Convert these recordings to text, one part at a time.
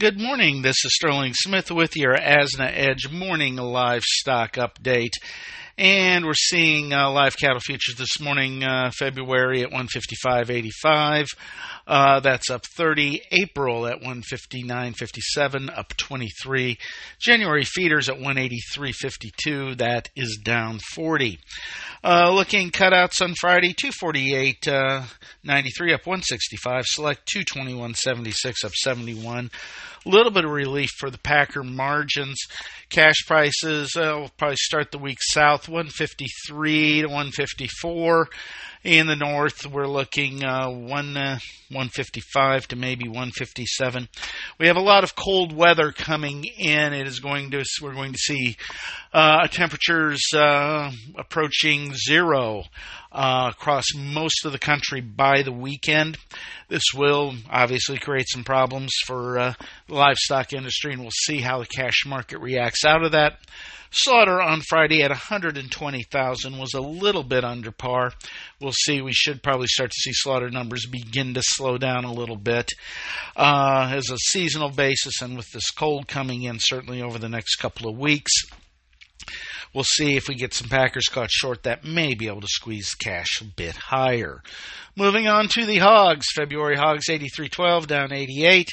Good morning. This is Sterling Smith with your Asna Edge morning livestock update. And we're seeing uh, live cattle futures this morning, uh, February at 155.85. Uh, that's up 30. April at 159.57, up 23. January feeders at 183.52. That is down 40. Uh, looking cutouts on Friday, 248.93 uh, up 165. Select 221.76 up 71. A little bit of relief for the Packer margins. Cash prices uh, will probably start the week south 153 to 154. In the north, we're looking uh, one uh, 155 to maybe 157. We have a lot of cold weather coming in. It is going to we're going to see uh, temperatures uh, approaching zero uh, across most of the country by the weekend. This will obviously create some problems for uh, the livestock industry, and we'll see how the cash market reacts out of that. Slaughter on Friday at 120,000 was a little bit under par. We'll see. We should probably start to see slaughter numbers begin to slow down a little bit uh, as a seasonal basis, and with this cold coming in certainly over the next couple of weeks. We'll see if we get some Packers caught short that may be able to squeeze cash a bit higher. Moving on to the hogs. February hogs 83.12 down 88.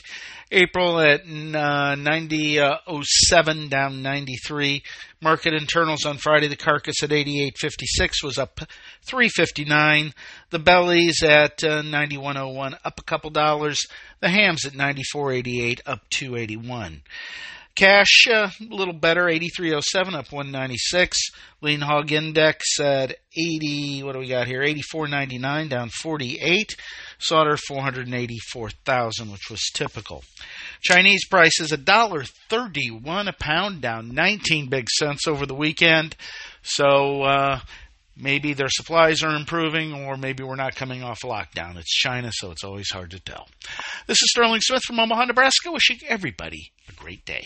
April at uh, 90.07 down 93. Market internals on Friday. The carcass at 88.56 was up 3.59. The bellies at uh, 91.01 up a couple dollars. The hams at 94.88 up 2.81. Cash uh, a little better, 8307 up 196. Lean hog index at 80. What do we got here? 84.99 down 48. Solder 484,000, which was typical. Chinese prices a dollar 31 a pound, down 19 big cents over the weekend. So. Uh, maybe their supplies are improving, or maybe we're not coming off lockdown. It's China, so it's always hard to tell. This is Sterling Smith from Omaha, Nebraska, wishing everybody a great day.